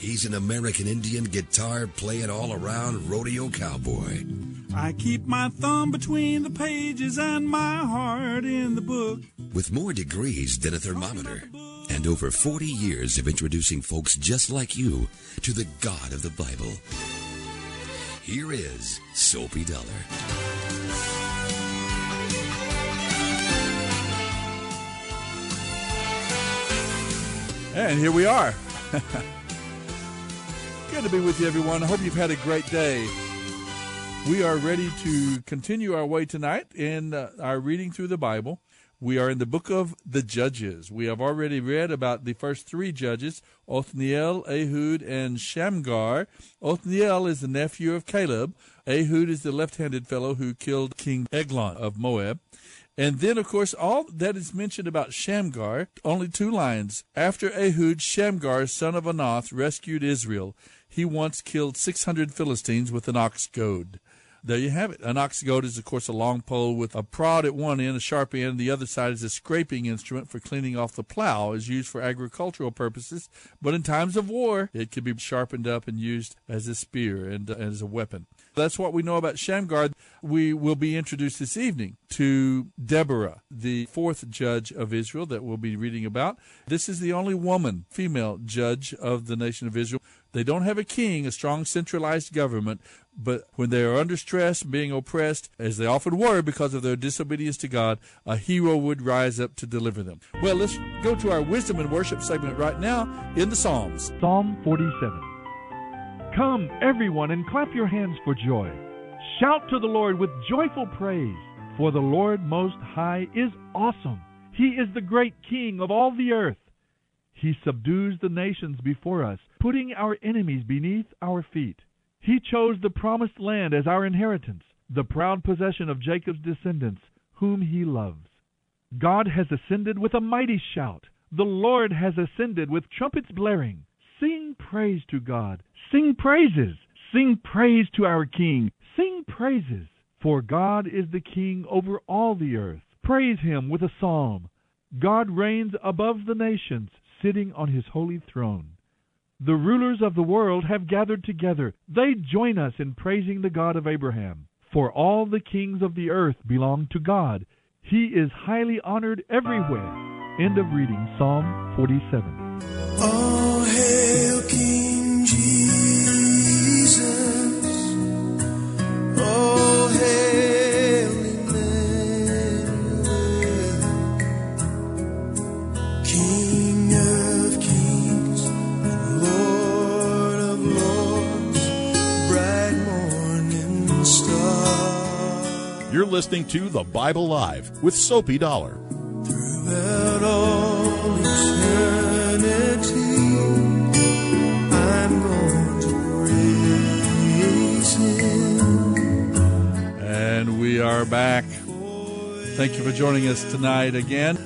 He's an American Indian guitar playing all around rodeo cowboy. I keep my thumb between the pages and my heart in the book. With more degrees than a thermometer and over 40 years of introducing folks just like you to the God of the Bible. Here is Soapy Dollar. And here we are. Good to be with you, everyone. I hope you've had a great day. We are ready to continue our way tonight in uh, our reading through the Bible. We are in the book of the Judges. We have already read about the first three judges, Othniel, Ehud, and Shamgar. Othniel is the nephew of Caleb. Ehud is the left-handed fellow who killed King Eglon of Moab. And then, of course, all that is mentioned about Shamgar, only two lines. After Ehud, Shamgar, son of Anath, rescued Israel he once killed 600 Philistines with an ox goad. There you have it. An ox goad is, of course, a long pole with a prod at one end, a sharp end. The other side is a scraping instrument for cleaning off the plow, is used for agricultural purposes. But in times of war, it can be sharpened up and used as a spear and uh, as a weapon. That's what we know about Shamgar. We will be introduced this evening to Deborah, the fourth judge of Israel that we'll be reading about. This is the only woman, female judge of the nation of Israel. They don't have a king, a strong centralized government, but when they are under stress, being oppressed, as they often were because of their disobedience to God, a hero would rise up to deliver them. Well, let's go to our wisdom and worship segment right now in the Psalms. Psalm 47. Come, everyone, and clap your hands for joy. Shout to the Lord with joyful praise, for the Lord Most High is awesome. He is the great King of all the earth. He subdues the nations before us, putting our enemies beneath our feet. He chose the promised land as our inheritance, the proud possession of Jacob's descendants, whom he loves. God has ascended with a mighty shout. The Lord has ascended with trumpets blaring. Sing praise to God. Sing praises. Sing praise to our King. Sing praises. For God is the King over all the earth. Praise him with a psalm. God reigns above the nations sitting on his holy throne. The rulers of the world have gathered together. They join us in praising the God of Abraham. For all the kings of the earth belong to God. He is highly honored everywhere. End of reading Psalm 47. Oh, hail King Jesus. Oh. King of kings and Lord of lords, bright morning star. You're listening to The Bible Live with Soapy Dollar. Are back. Thank you for joining us tonight again.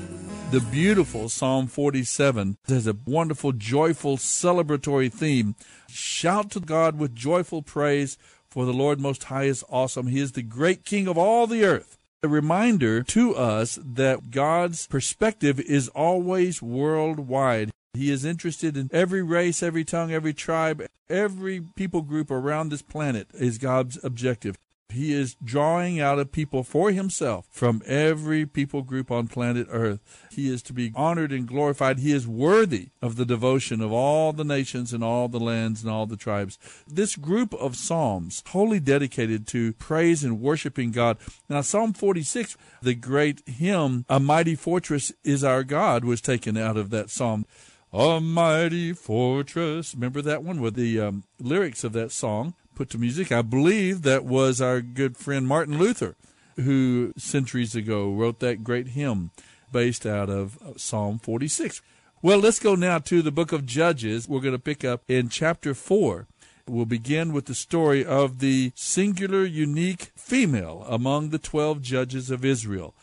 The beautiful Psalm 47 has a wonderful, joyful, celebratory theme. Shout to God with joyful praise, for the Lord Most High is awesome. He is the great King of all the earth. A reminder to us that God's perspective is always worldwide. He is interested in every race, every tongue, every tribe, every people group around this planet is God's objective. He is drawing out a people for himself from every people group on planet Earth. He is to be honored and glorified. He is worthy of the devotion of all the nations and all the lands and all the tribes. This group of Psalms, wholly dedicated to praise and worshiping God. Now, Psalm 46, the great hymn, A Mighty Fortress is Our God, was taken out of that psalm. A mighty fortress. Remember that one with the um, lyrics of that song? Put to music. I believe that was our good friend Martin Luther, who centuries ago wrote that great hymn based out of uh, Psalm 46. Well, let's go now to the book of Judges. We're going to pick up in chapter 4. We'll begin with the story of the singular, unique female among the 12 judges of Israel.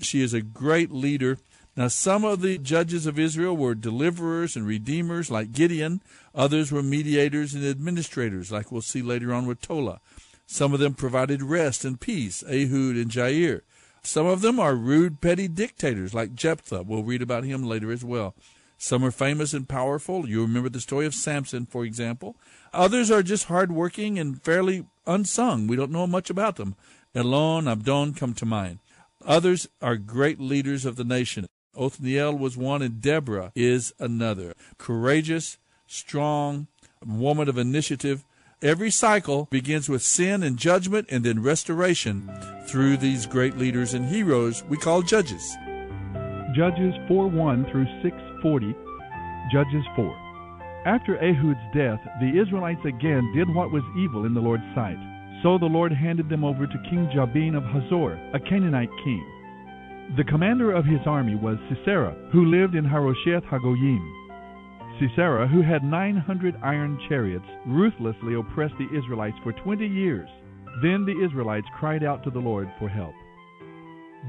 She is a great leader now, some of the judges of Israel were deliverers and redeemers, like Gideon. Others were mediators and administrators, like we'll see later on with Tola. Some of them provided rest and peace, Ehud and Jair. Some of them are rude, petty dictators, like Jephthah. We'll read about him later as well. Some are famous and powerful. You remember the story of Samson, for example. Others are just hardworking and fairly unsung. We don't know much about them. Elon, Abdon come to mind. Others are great leaders of the nation. Othniel was one, and Deborah is another. Courageous, strong, woman of initiative. Every cycle begins with sin and judgment and then restoration through these great leaders and heroes we call judges. Judges 4 1 through 640. Judges 4. After Ehud's death, the Israelites again did what was evil in the Lord's sight. So the Lord handed them over to King Jabin of Hazor, a Canaanite king. The commander of his army was Sisera, who lived in Harosheth Hagoyim. Sisera, who had 900 iron chariots, ruthlessly oppressed the Israelites for 20 years. Then the Israelites cried out to the Lord for help.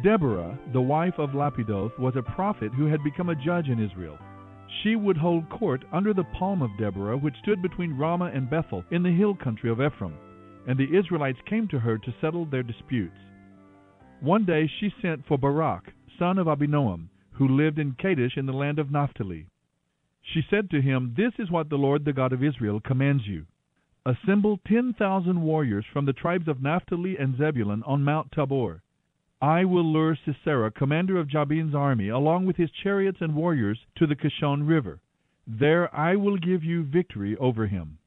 Deborah, the wife of Lapidoth, was a prophet who had become a judge in Israel. She would hold court under the palm of Deborah, which stood between Ramah and Bethel in the hill country of Ephraim, and the Israelites came to her to settle their disputes. One day she sent for Barak, son of Abinoam, who lived in Kadesh in the land of Naphtali. She said to him, This is what the Lord, the God of Israel, commands you. Assemble ten thousand warriors from the tribes of Naphtali and Zebulun on Mount Tabor. I will lure Sisera, commander of Jabin's army, along with his chariots and warriors, to the Kishon River. There I will give you victory over him.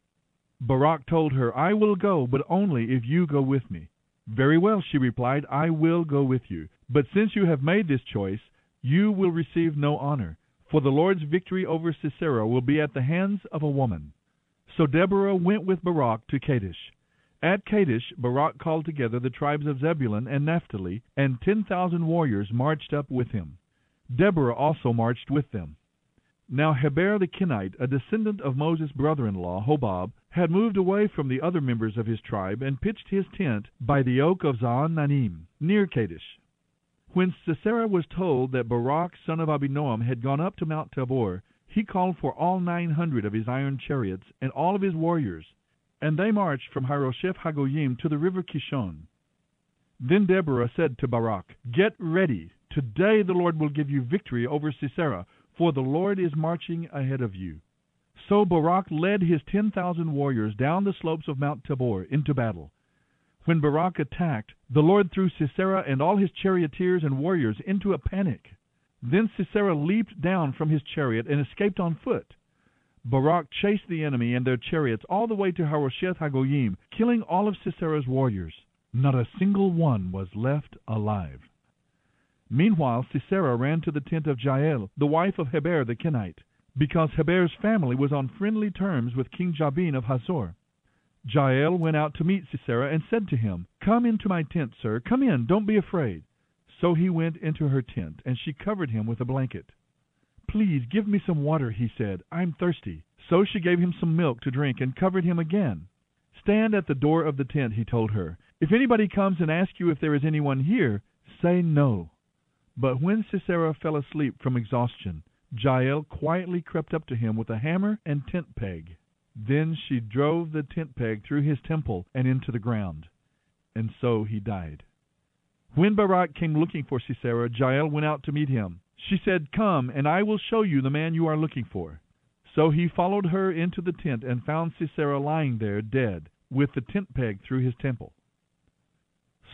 Barak told her, I will go, but only if you go with me. Very well, she replied, I will go with you. But since you have made this choice, you will receive no honor, for the Lord's victory over Sisera will be at the hands of a woman. So Deborah went with Barak to Kadesh. At Kadesh, Barak called together the tribes of Zebulun and Naphtali, and ten thousand warriors marched up with him. Deborah also marched with them. Now Heber the Kenite, a descendant of Moses' brother-in-law, Hobab, had moved away from the other members of his tribe and pitched his tent by the oak of Zaananim, near Kadesh. When Sisera was told that Barak son of Abinoam had gone up to Mount Tabor, he called for all nine hundred of his iron chariots and all of his warriors, and they marched from Harosheth Hagoyim to the river Kishon. Then Deborah said to Barak, Get ready. Today the Lord will give you victory over Sisera, for the Lord is marching ahead of you. So Barak led his ten thousand warriors down the slopes of Mount Tabor into battle. When Barak attacked, the Lord threw Sisera and all his charioteers and warriors into a panic. Then Sisera leaped down from his chariot and escaped on foot. Barak chased the enemy and their chariots all the way to Harosheth Hagoyim, killing all of Sisera's warriors. Not a single one was left alive. Meanwhile Sisera ran to the tent of Jael, the wife of Heber the Kenite because Heber's family was on friendly terms with King Jabin of Hazor. Jael went out to meet Sisera and said to him, Come into my tent, sir. Come in, don't be afraid. So he went into her tent, and she covered him with a blanket. Please give me some water, he said. I'm thirsty. So she gave him some milk to drink and covered him again. Stand at the door of the tent, he told her. If anybody comes and asks you if there is anyone here, say no. But when Sisera fell asleep from exhaustion, Jael quietly crept up to him with a hammer and tent peg. Then she drove the tent peg through his temple and into the ground. And so he died. When Barak came looking for Sisera, Jael went out to meet him. She said, Come, and I will show you the man you are looking for. So he followed her into the tent and found Sisera lying there dead, with the tent peg through his temple.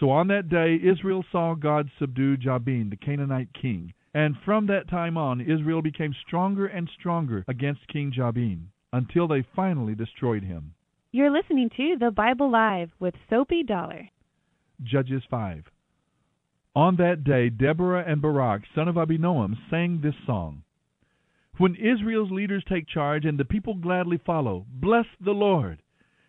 So on that day Israel saw God subdue Jabin, the Canaanite king, and from that time on Israel became stronger and stronger against King Jabin until they finally destroyed him. You're listening to The Bible Live with Soapy Dollar. Judges 5. On that day, Deborah and Barak, son of Abinoam, sang this song. When Israel's leaders take charge and the people gladly follow, bless the Lord.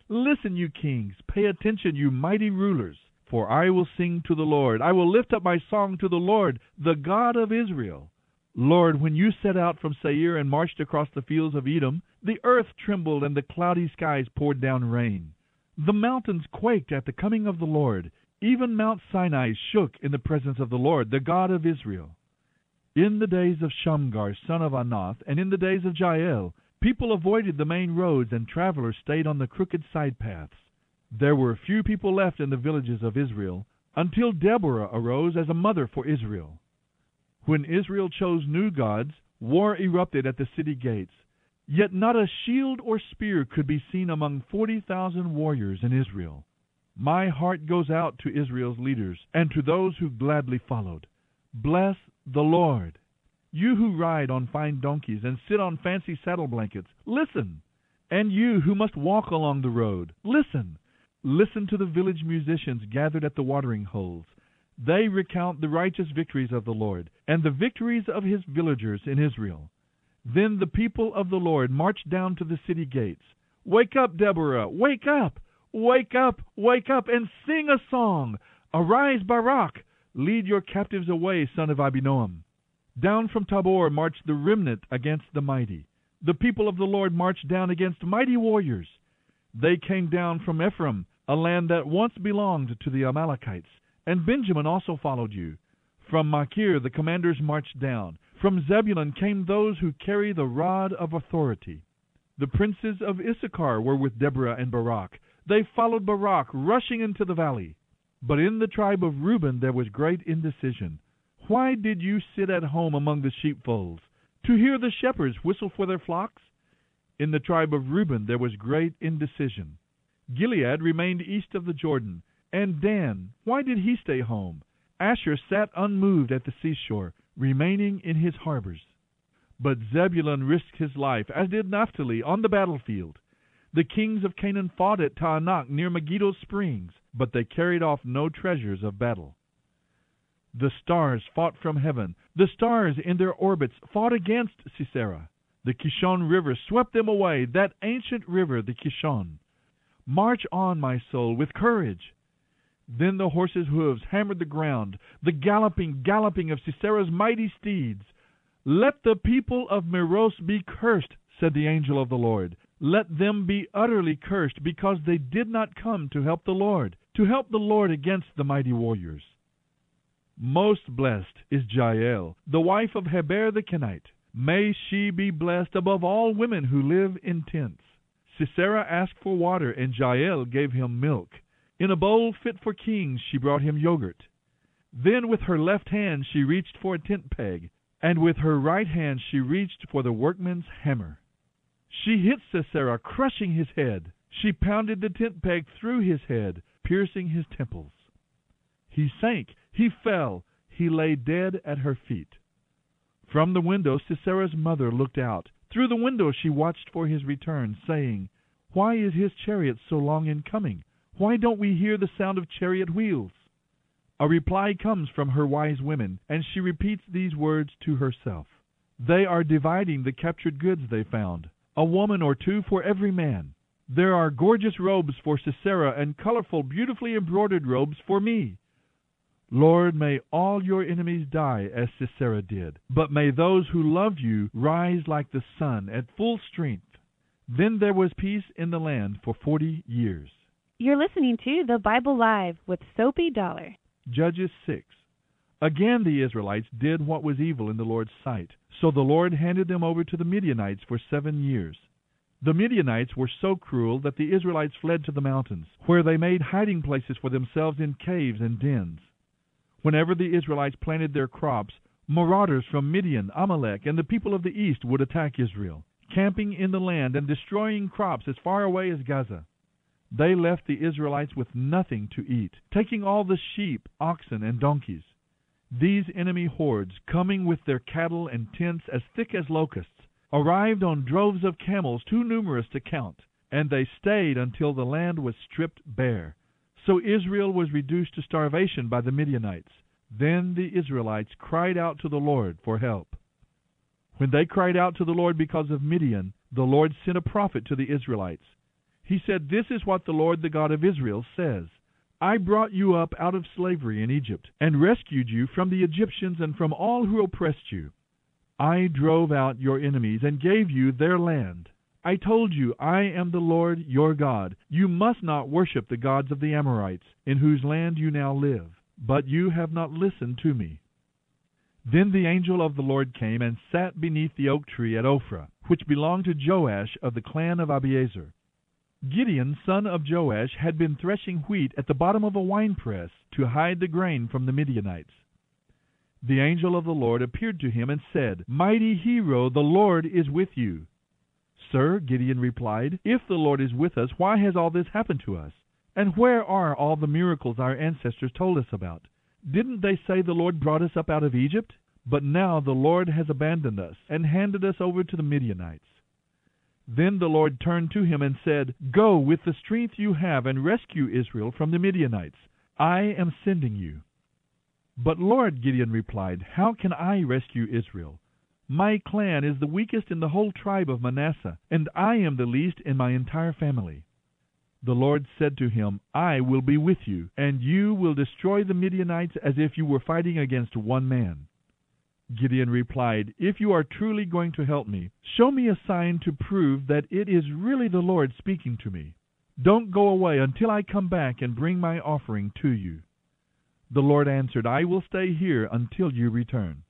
Listen, you kings, pay attention, you mighty rulers, for I will sing to the Lord. I will lift up my song to the Lord, the God of Israel. Lord, when you set out from Seir and marched across the fields of Edom, the earth trembled and the cloudy skies poured down rain. The mountains quaked at the coming of the Lord. Even Mount Sinai shook in the presence of the Lord, the God of Israel. In the days of Shamgar, son of Anath, and in the days of Jael, people avoided the main roads and travelers stayed on the crooked side paths. There were few people left in the villages of Israel until Deborah arose as a mother for Israel. When Israel chose new gods, war erupted at the city gates. Yet not a shield or spear could be seen among 40,000 warriors in Israel. My heart goes out to Israel's leaders and to those who gladly followed. Bless the Lord. You who ride on fine donkeys and sit on fancy saddle blankets, listen. And you who must walk along the road, listen. Listen to the village musicians gathered at the watering holes. They recount the righteous victories of the Lord and the victories of his villagers in Israel. Then the people of the Lord marched down to the city gates. Wake up, Deborah! Wake up! Wake up! Wake up! And sing a song! Arise, Barak! Lead your captives away, son of Abinoam. Down from Tabor marched the remnant against the mighty. The people of the Lord marched down against mighty warriors. They came down from Ephraim, a land that once belonged to the Amalekites. And Benjamin also followed you. From Machir the commanders marched down. From Zebulun came those who carry the rod of authority. The princes of Issachar were with Deborah and Barak. They followed Barak, rushing into the valley. But in the tribe of Reuben there was great indecision. Why did you sit at home among the sheepfolds, to hear the shepherds whistle for their flocks? In the tribe of Reuben there was great indecision. Gilead remained east of the Jordan. And Dan, why did he stay home? Asher sat unmoved at the seashore remaining in his harbors. But Zebulun risked his life, as did Naphtali, on the battlefield. The kings of Canaan fought at Taanach near Megiddo Springs, but they carried off no treasures of battle. The stars fought from heaven. The stars in their orbits fought against Sisera. The Kishon River swept them away, that ancient river, the Kishon. March on, my soul, with courage. Then the horses' hoofs hammered the ground, the galloping, galloping of Sisera's mighty steeds. Let the people of Meroz be cursed, said the angel of the Lord. Let them be utterly cursed, because they did not come to help the Lord, to help the Lord against the mighty warriors. Most blessed is Jael, the wife of Heber the Kenite. May she be blessed above all women who live in tents. Sisera asked for water, and Jael gave him milk. In a bowl fit for kings she brought him yogurt. Then with her left hand she reached for a tent peg, and with her right hand she reached for the workman's hammer. She hit Sisera, crushing his head. She pounded the tent peg through his head, piercing his temples. He sank, he fell, he lay dead at her feet. From the window Sisera's mother looked out. Through the window she watched for his return, saying, Why is his chariot so long in coming? Why don't we hear the sound of chariot wheels? A reply comes from her wise women, and she repeats these words to herself. They are dividing the captured goods they found, a woman or two for every man. There are gorgeous robes for Sisera and colorful, beautifully embroidered robes for me. Lord, may all your enemies die as Sisera did, but may those who love you rise like the sun at full strength. Then there was peace in the land for forty years. You're listening to the Bible Live with Soapy Dollar. Judges 6. Again the Israelites did what was evil in the Lord's sight. So the Lord handed them over to the Midianites for seven years. The Midianites were so cruel that the Israelites fled to the mountains, where they made hiding places for themselves in caves and dens. Whenever the Israelites planted their crops, marauders from Midian, Amalek, and the people of the east would attack Israel, camping in the land and destroying crops as far away as Gaza. They left the Israelites with nothing to eat, taking all the sheep, oxen, and donkeys. These enemy hordes, coming with their cattle and tents as thick as locusts, arrived on droves of camels too numerous to count, and they stayed until the land was stripped bare. So Israel was reduced to starvation by the Midianites. Then the Israelites cried out to the Lord for help. When they cried out to the Lord because of Midian, the Lord sent a prophet to the Israelites. He said, This is what the Lord, the God of Israel, says I brought you up out of slavery in Egypt, and rescued you from the Egyptians and from all who oppressed you. I drove out your enemies and gave you their land. I told you, I am the Lord your God. You must not worship the gods of the Amorites, in whose land you now live. But you have not listened to me. Then the angel of the Lord came and sat beneath the oak tree at Ophrah, which belonged to Joash of the clan of Abiezer. Gideon, son of Joash, had been threshing wheat at the bottom of a winepress to hide the grain from the Midianites. The angel of the Lord appeared to him and said, Mighty hero, the Lord is with you. Sir, Gideon replied, if the Lord is with us, why has all this happened to us? And where are all the miracles our ancestors told us about? Didn't they say the Lord brought us up out of Egypt? But now the Lord has abandoned us and handed us over to the Midianites. Then the Lord turned to him and said, Go with the strength you have and rescue Israel from the Midianites. I am sending you. But Lord, Gideon replied, How can I rescue Israel? My clan is the weakest in the whole tribe of Manasseh, and I am the least in my entire family. The Lord said to him, I will be with you, and you will destroy the Midianites as if you were fighting against one man. Gideon replied, If you are truly going to help me, show me a sign to prove that it is really the Lord speaking to me. Don't go away until I come back and bring my offering to you. The Lord answered, I will stay here until you return.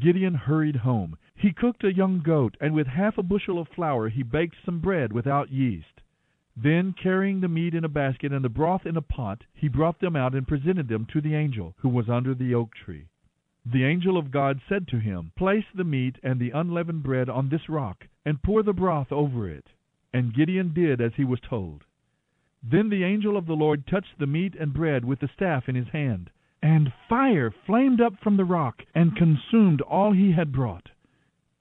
Gideon hurried home. He cooked a young goat, and with half a bushel of flour he baked some bread without yeast. Then, carrying the meat in a basket and the broth in a pot, he brought them out and presented them to the angel who was under the oak tree. The angel of God said to him, Place the meat and the unleavened bread on this rock, and pour the broth over it. And Gideon did as he was told. Then the angel of the Lord touched the meat and bread with the staff in his hand, and fire flamed up from the rock and consumed all he had brought.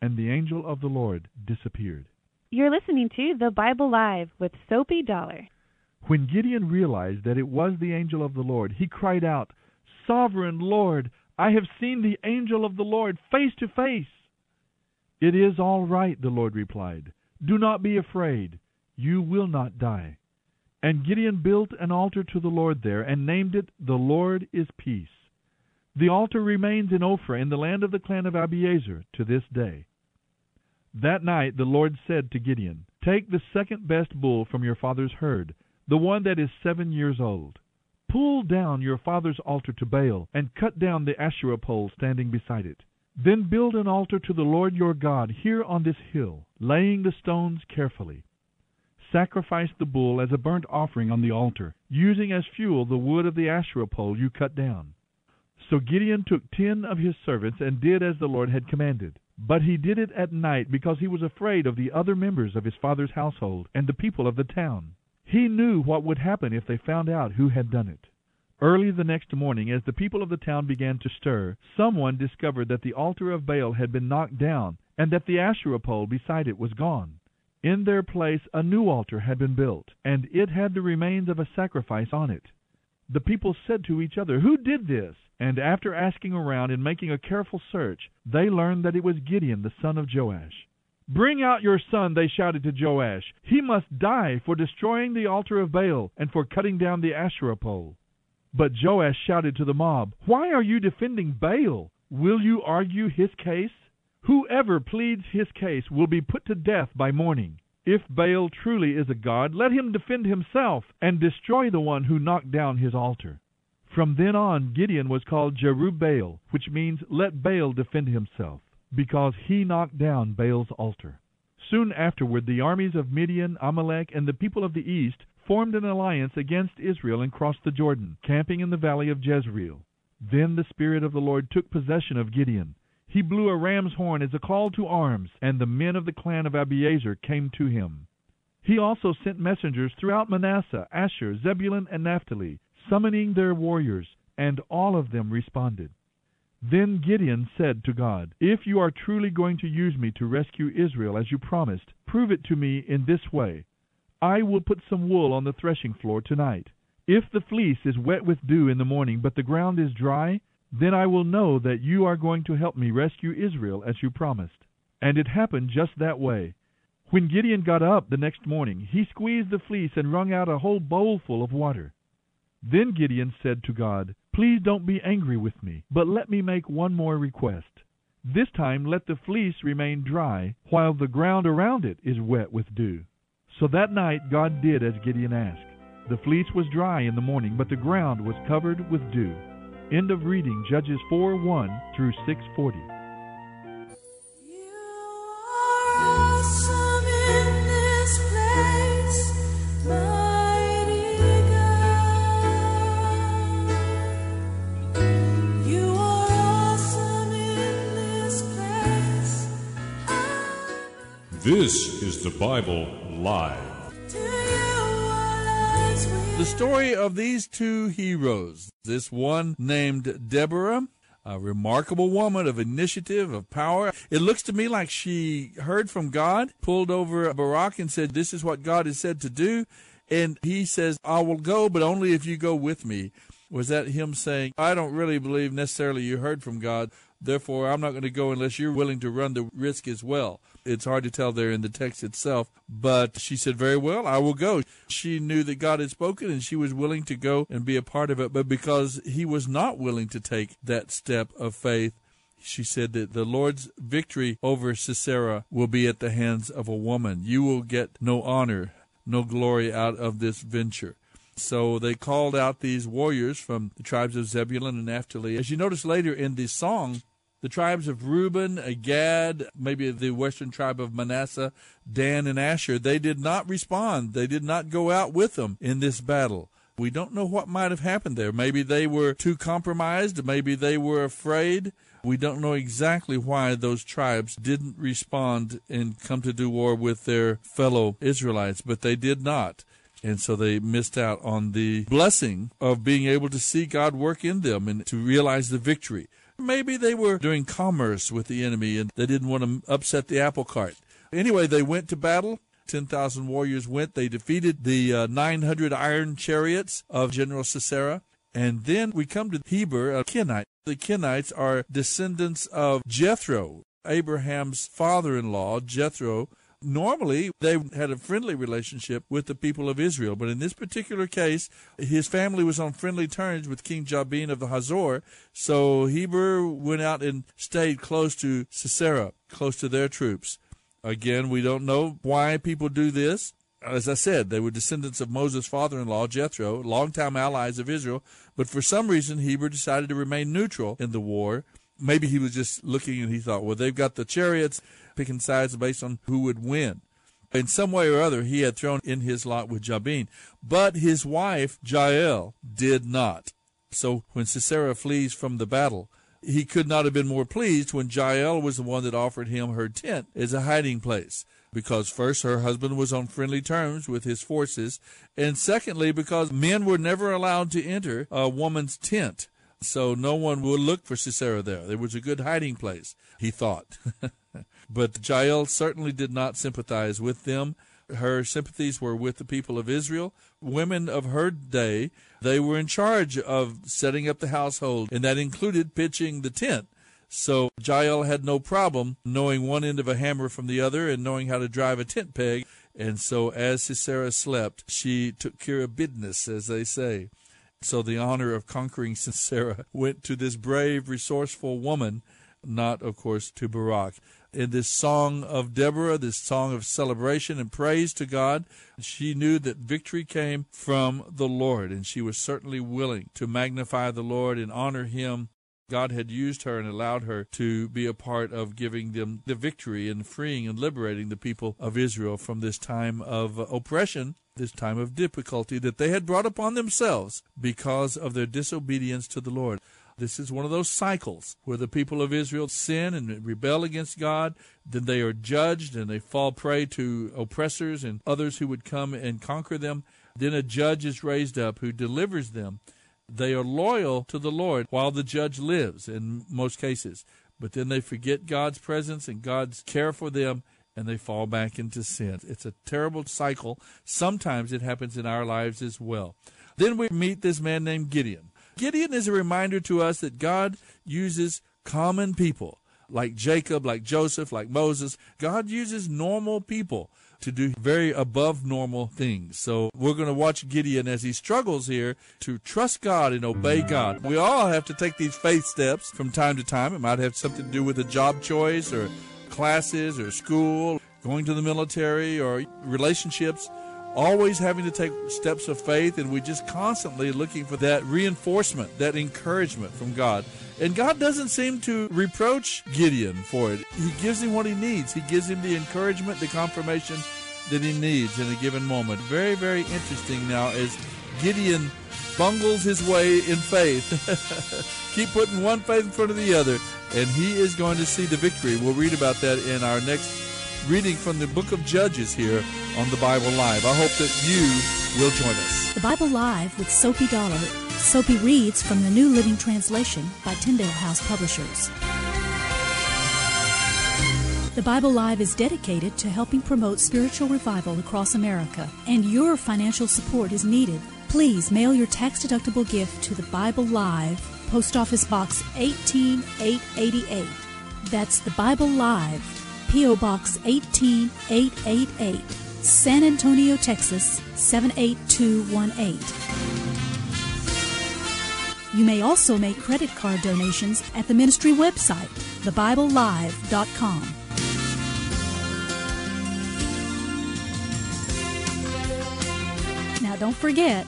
And the angel of the Lord disappeared. You're listening to The Bible Live with Soapy Dollar. When Gideon realized that it was the angel of the Lord, he cried out, Sovereign Lord, I have seen the angel of the Lord face to face. It is all right, the Lord replied. Do not be afraid. You will not die. And Gideon built an altar to the Lord there, and named it, The Lord is Peace. The altar remains in Ophrah, in the land of the clan of Abiezer, to this day. That night the Lord said to Gideon, Take the second best bull from your father's herd, the one that is seven years old. Pull down your father's altar to Baal, and cut down the Asherah pole standing beside it. Then build an altar to the Lord your God here on this hill, laying the stones carefully. Sacrifice the bull as a burnt offering on the altar, using as fuel the wood of the Asherah pole you cut down. So Gideon took ten of his servants and did as the Lord had commanded. But he did it at night because he was afraid of the other members of his father's household and the people of the town. He knew what would happen if they found out who had done it. Early the next morning, as the people of the town began to stir, someone discovered that the altar of Baal had been knocked down, and that the Asherah pole beside it was gone. In their place a new altar had been built, and it had the remains of a sacrifice on it. The people said to each other, Who did this? And after asking around and making a careful search, they learned that it was Gideon the son of Joash. Bring out your son, they shouted to Joash. He must die for destroying the altar of Baal and for cutting down the Asherah pole. But Joash shouted to the mob, Why are you defending Baal? Will you argue his case? Whoever pleads his case will be put to death by morning. If Baal truly is a god, let him defend himself and destroy the one who knocked down his altar. From then on, Gideon was called Jerubbaal, which means let Baal defend himself because he knocked down Baal's altar. Soon afterward, the armies of Midian, Amalek, and the people of the east formed an alliance against Israel and crossed the Jordan, camping in the valley of Jezreel. Then the Spirit of the Lord took possession of Gideon. He blew a ram's horn as a call to arms, and the men of the clan of Abiezer came to him. He also sent messengers throughout Manasseh, Asher, Zebulun, and Naphtali, summoning their warriors, and all of them responded. Then Gideon said to God, If you are truly going to use me to rescue Israel as you promised, prove it to me in this way. I will put some wool on the threshing floor tonight. If the fleece is wet with dew in the morning, but the ground is dry, then I will know that you are going to help me rescue Israel as you promised. And it happened just that way. When Gideon got up the next morning, he squeezed the fleece and wrung out a whole bowlful of water. Then Gideon said to God, Please don't be angry with me, but let me make one more request. This time let the fleece remain dry, while the ground around it is wet with dew. So that night God did as Gideon asked. The fleece was dry in the morning, but the ground was covered with dew. End of reading Judges 4 1 through 640. This is the Bible Live. The story of these two heroes, this one named Deborah, a remarkable woman of initiative, of power. It looks to me like she heard from God, pulled over Barak and said, This is what God has said to do. And he says, I will go, but only if you go with me. Was that him saying, I don't really believe necessarily you heard from God, therefore I'm not going to go unless you're willing to run the risk as well? It's hard to tell there in the text itself, but she said, Very well, I will go. She knew that God had spoken and she was willing to go and be a part of it, but because he was not willing to take that step of faith, she said that the Lord's victory over Sisera will be at the hands of a woman. You will get no honor, no glory out of this venture. So they called out these warriors from the tribes of Zebulun and Naphtali. As you notice later in the song, the tribes of Reuben, Gad, maybe the western tribe of Manasseh, Dan, and Asher, they did not respond. They did not go out with them in this battle. We don't know what might have happened there. Maybe they were too compromised. Maybe they were afraid. We don't know exactly why those tribes didn't respond and come to do war with their fellow Israelites, but they did not. And so they missed out on the blessing of being able to see God work in them and to realize the victory. Maybe they were doing commerce with the enemy and they didn't want to upset the apple cart. Anyway, they went to battle. 10,000 warriors went. They defeated the uh, 900 iron chariots of General Sisera. And then we come to Heber, a Kenite. The Kenites are descendants of Jethro, Abraham's father in law, Jethro. Normally, they had a friendly relationship with the people of Israel, but in this particular case, his family was on friendly terms with King Jabin of the Hazor, so Heber went out and stayed close to Sisera, close to their troops. Again, we don't know why people do this. As I said, they were descendants of Moses' father in law, Jethro, longtime allies of Israel, but for some reason, Heber decided to remain neutral in the war. Maybe he was just looking and he thought, well, they've got the chariots, picking sides based on who would win. In some way or other, he had thrown in his lot with Jabin, but his wife, Jael, did not. So when Sisera flees from the battle, he could not have been more pleased when Jael was the one that offered him her tent as a hiding place. Because first, her husband was on friendly terms with his forces, and secondly, because men were never allowed to enter a woman's tent. So no one would look for Sisera there. There was a good hiding place, he thought. but Jael certainly did not sympathize with them. Her sympathies were with the people of Israel. Women of her day, they were in charge of setting up the household, and that included pitching the tent. So Jael had no problem knowing one end of a hammer from the other and knowing how to drive a tent peg. And so as Sisera slept, she took care of business, as they say. So the honor of conquering Sisera went to this brave, resourceful woman, not, of course, to Barak. In this song of Deborah, this song of celebration and praise to God, she knew that victory came from the Lord, and she was certainly willing to magnify the Lord and honor Him God had used her and allowed her to be a part of giving them the victory and freeing and liberating the people of Israel from this time of oppression, this time of difficulty that they had brought upon themselves because of their disobedience to the Lord. This is one of those cycles where the people of Israel sin and rebel against God, then they are judged and they fall prey to oppressors and others who would come and conquer them. Then a judge is raised up who delivers them they are loyal to the Lord while the judge lives in most cases. But then they forget God's presence and God's care for them and they fall back into sin. It's a terrible cycle. Sometimes it happens in our lives as well. Then we meet this man named Gideon. Gideon is a reminder to us that God uses common people like Jacob, like Joseph, like Moses. God uses normal people to do very above normal things. So we're going to watch Gideon as he struggles here to trust God and obey God. We all have to take these faith steps from time to time. It might have something to do with a job choice or classes or school, going to the military or relationships always having to take steps of faith, and we're just constantly looking for that reinforcement, that encouragement from God. And God doesn't seem to reproach Gideon for it. He gives him what he needs. He gives him the encouragement, the confirmation that he needs in a given moment. Very, very interesting now as Gideon bungles his way in faith. Keep putting one faith in front of the other, and he is going to see the victory. We'll read about that in our next reading from the book of Judges here on the Bible Live. I hope that you will join us. The Bible Live with Soapy Dollar. Soapy reads from the New Living Translation by Tyndale House Publishers. The Bible Live is dedicated to helping promote spiritual revival across America, and your financial support is needed. Please mail your tax deductible gift to the Bible Live, Post Office Box 18888. That's the Bible Live, P.O. Box 18888, San Antonio, Texas 78218. You may also make credit card donations at the ministry website, thebiblelive.com. Now, don't forget,